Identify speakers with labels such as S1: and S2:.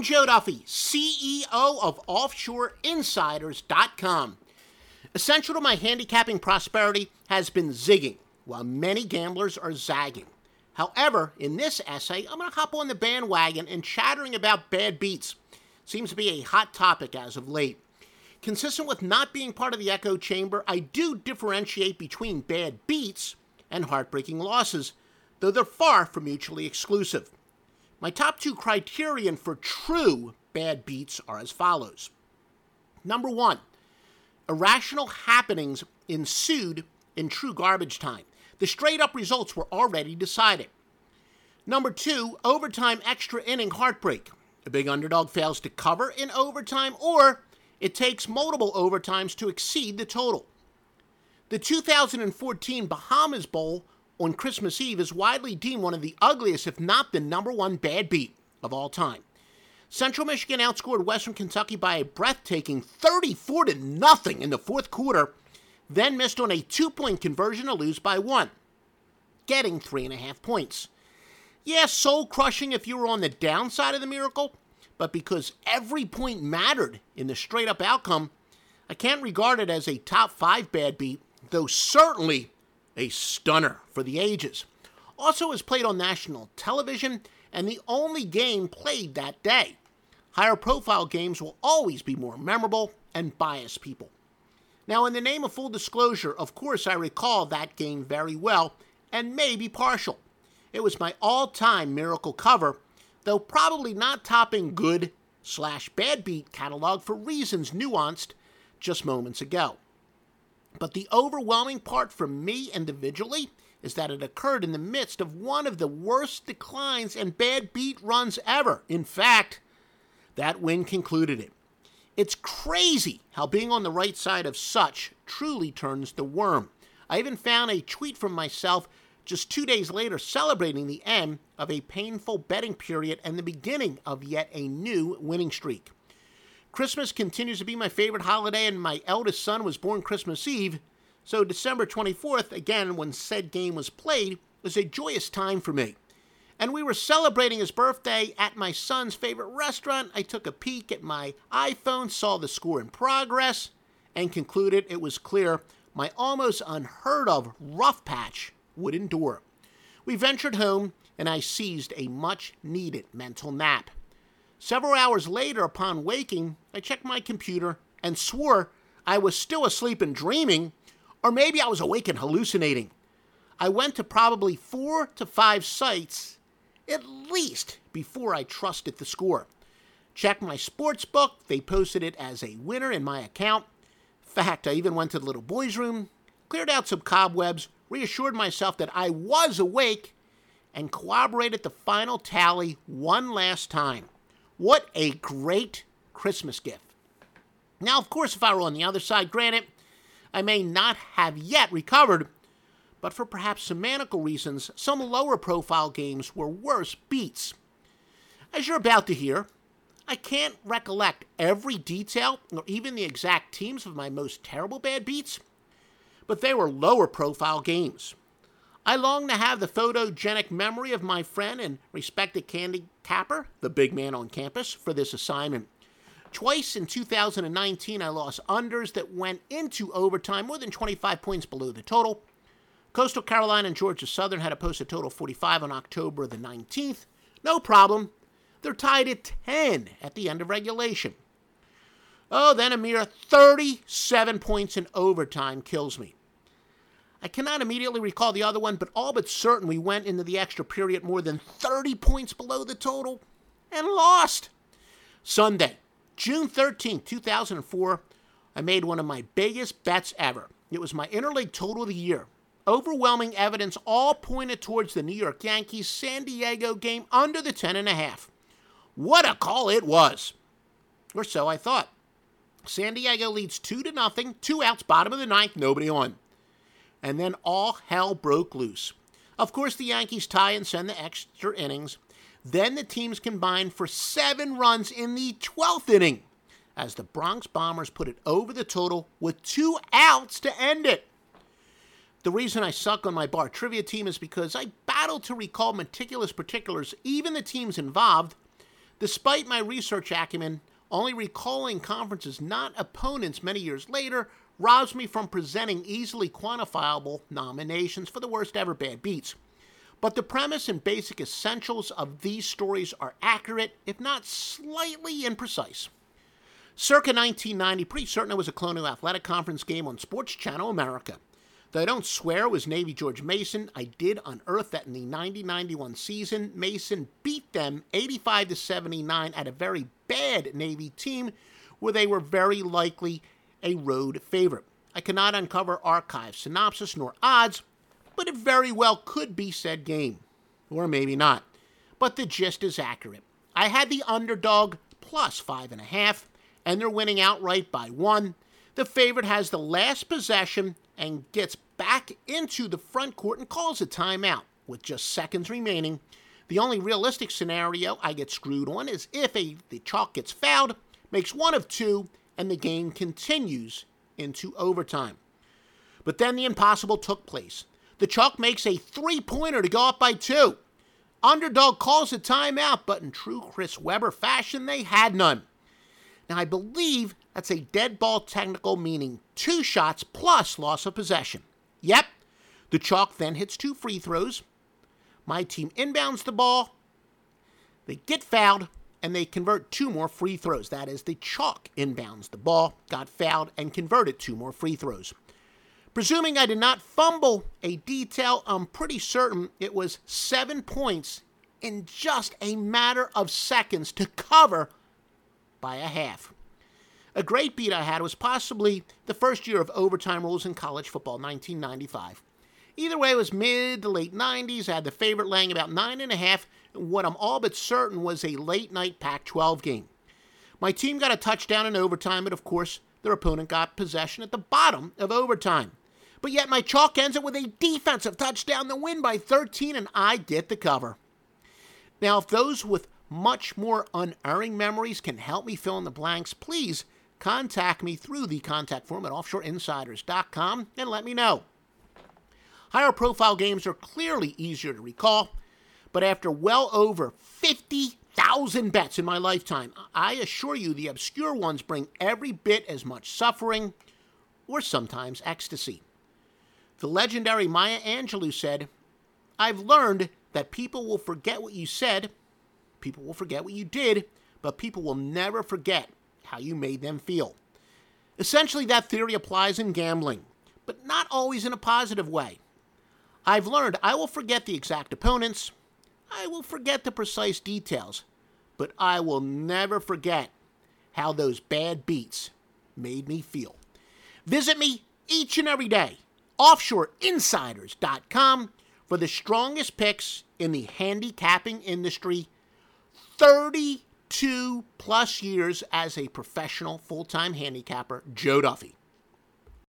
S1: I'm Joe Duffy, CEO of OffshoreInsiders.com. Essential to my handicapping prosperity has been zigging, while many gamblers are zagging. However, in this essay, I'm going to hop on the bandwagon and chattering about bad beats. Seems to be a hot topic as of late. Consistent with not being part of the echo chamber, I do differentiate between bad beats and heartbreaking losses, though they're far from mutually exclusive. My top two criterion for true bad beats are as follows. Number one, irrational happenings ensued in true garbage time. The straight up results were already decided. Number two, overtime extra inning heartbreak. A big underdog fails to cover in overtime, or it takes multiple overtimes to exceed the total. The 2014 Bahamas Bowl on Christmas Eve is widely deemed one of the ugliest, if not the number one bad beat of all time. Central Michigan outscored Western Kentucky by a breathtaking 34 to nothing in the fourth quarter, then missed on a two point conversion to lose by one, getting three and a half points. Yeah, soul crushing if you were on the downside of the miracle, but because every point mattered in the straight up outcome, I can't regard it as a top five bad beat, though certainly a stunner for the ages. Also was played on national television and the only game played that day. Higher profile games will always be more memorable and bias people. Now, in the name of full disclosure, of course, I recall that game very well and may be partial. It was my all time miracle cover, though probably not topping good slash bad beat catalog for reasons nuanced just moments ago. But the overwhelming part for me individually is that it occurred in the midst of one of the worst declines and bad beat runs ever. In fact, that win concluded it. It's crazy how being on the right side of such truly turns the worm. I even found a tweet from myself just two days later celebrating the end of a painful betting period and the beginning of yet a new winning streak. Christmas continues to be my favorite holiday, and my eldest son was born Christmas Eve, so December 24th, again, when said game was played, was a joyous time for me. And we were celebrating his birthday at my son's favorite restaurant. I took a peek at my iPhone, saw the score in progress, and concluded it was clear my almost unheard of rough patch would endure. We ventured home, and I seized a much needed mental nap. Several hours later, upon waking, I checked my computer and swore I was still asleep and dreaming, or maybe I was awake and hallucinating. I went to probably four to five sites, at least, before I trusted the score. Checked my sports book, they posted it as a winner in my account. Fact, I even went to the little boy's room, cleared out some cobwebs, reassured myself that I was awake, and corroborated the final tally one last time. What a great Christmas gift. Now, of course, if I were on the other side, granted, I may not have yet recovered, but for perhaps semantical reasons, some lower profile games were worse beats. As you're about to hear, I can't recollect every detail or even the exact teams of my most terrible bad beats, but they were lower profile games. I long to have the photogenic memory of my friend and respected candy capper, the big man on campus, for this assignment. Twice in 2019, I lost unders that went into overtime more than 25 points below the total. Coastal Carolina and Georgia Southern had a total 45 on October the 19th. No problem. They're tied at 10 at the end of regulation. Oh, then a mere 37 points in overtime kills me. I cannot immediately recall the other one, but all but certain we went into the extra period more than 30 points below the total and lost. Sunday, June 13, 2004, I made one of my biggest bets ever. It was my interleague total of the year. Overwhelming evidence all pointed towards the New York Yankees San Diego game under the 10.5. What a call it was! Or so I thought. San Diego leads 2 to nothing, two outs, bottom of the ninth, nobody on and then all hell broke loose. Of course, the Yankees tie and send the extra innings. Then the teams combine for seven runs in the 12th inning as the Bronx Bombers put it over the total with two outs to end it. The reason I suck on my bar trivia team is because I battle to recall meticulous particulars, even the teams involved. Despite my research acumen, only recalling conferences, not opponents, many years later robs me from presenting easily quantifiable nominations for the worst ever bad beats. But the premise and basic essentials of these stories are accurate, if not slightly imprecise. Circa 1990, pretty certain it was a Colonial Athletic Conference game on Sports Channel America. Though I don't swear it was Navy George Mason, I did unearth that in the 90-91 season, Mason beat them 85 to 79 at a very bad Navy team where they were very likely a road favorite. I cannot uncover archive synopsis nor odds, but it very well could be said game. Or maybe not. But the gist is accurate. I had the underdog plus five and a half, and they're winning outright by one. The favorite has the last possession and gets back into the front court and calls a timeout with just seconds remaining. The only realistic scenario I get screwed on is if a, the chalk gets fouled, makes one of two, and the game continues into overtime. But then the impossible took place. The chalk makes a three pointer to go up by two. Underdog calls a timeout, but in true Chris Webber fashion, they had none. Now, I believe that's a dead ball technical, meaning two shots plus loss of possession. Yep, the chalk then hits two free throws. My team inbounds the ball. They get fouled, and they convert two more free throws. That is, the chalk inbounds the ball, got fouled, and converted two more free throws. Presuming I did not fumble a detail, I'm pretty certain it was seven points in just a matter of seconds to cover by a half. A great beat I had was possibly the first year of overtime rules in college football, 1995. Either way, it was mid to late 90s. I had the favorite laying about nine and a half. What I'm all but certain was a late night Pac 12 game. My team got a touchdown in overtime, but of course, their opponent got possession at the bottom of overtime. But yet, my chalk ends it with a defensive touchdown to win by 13, and I get the cover. Now, if those with much more unerring memories can help me fill in the blanks, please contact me through the contact form at offshoreinsiders.com and let me know. Higher profile games are clearly easier to recall, but after well over 50,000 bets in my lifetime, I assure you the obscure ones bring every bit as much suffering or sometimes ecstasy. The legendary Maya Angelou said, I've learned that people will forget what you said, people will forget what you did, but people will never forget how you made them feel. Essentially, that theory applies in gambling, but not always in a positive way. I've learned I will forget the exact opponents, I will forget the precise details, but I will never forget how those bad beats made me feel. Visit me each and every day, offshoreinsiders.com, for the strongest picks in the handicapping industry. 32 plus years as a professional full time handicapper, Joe Duffy.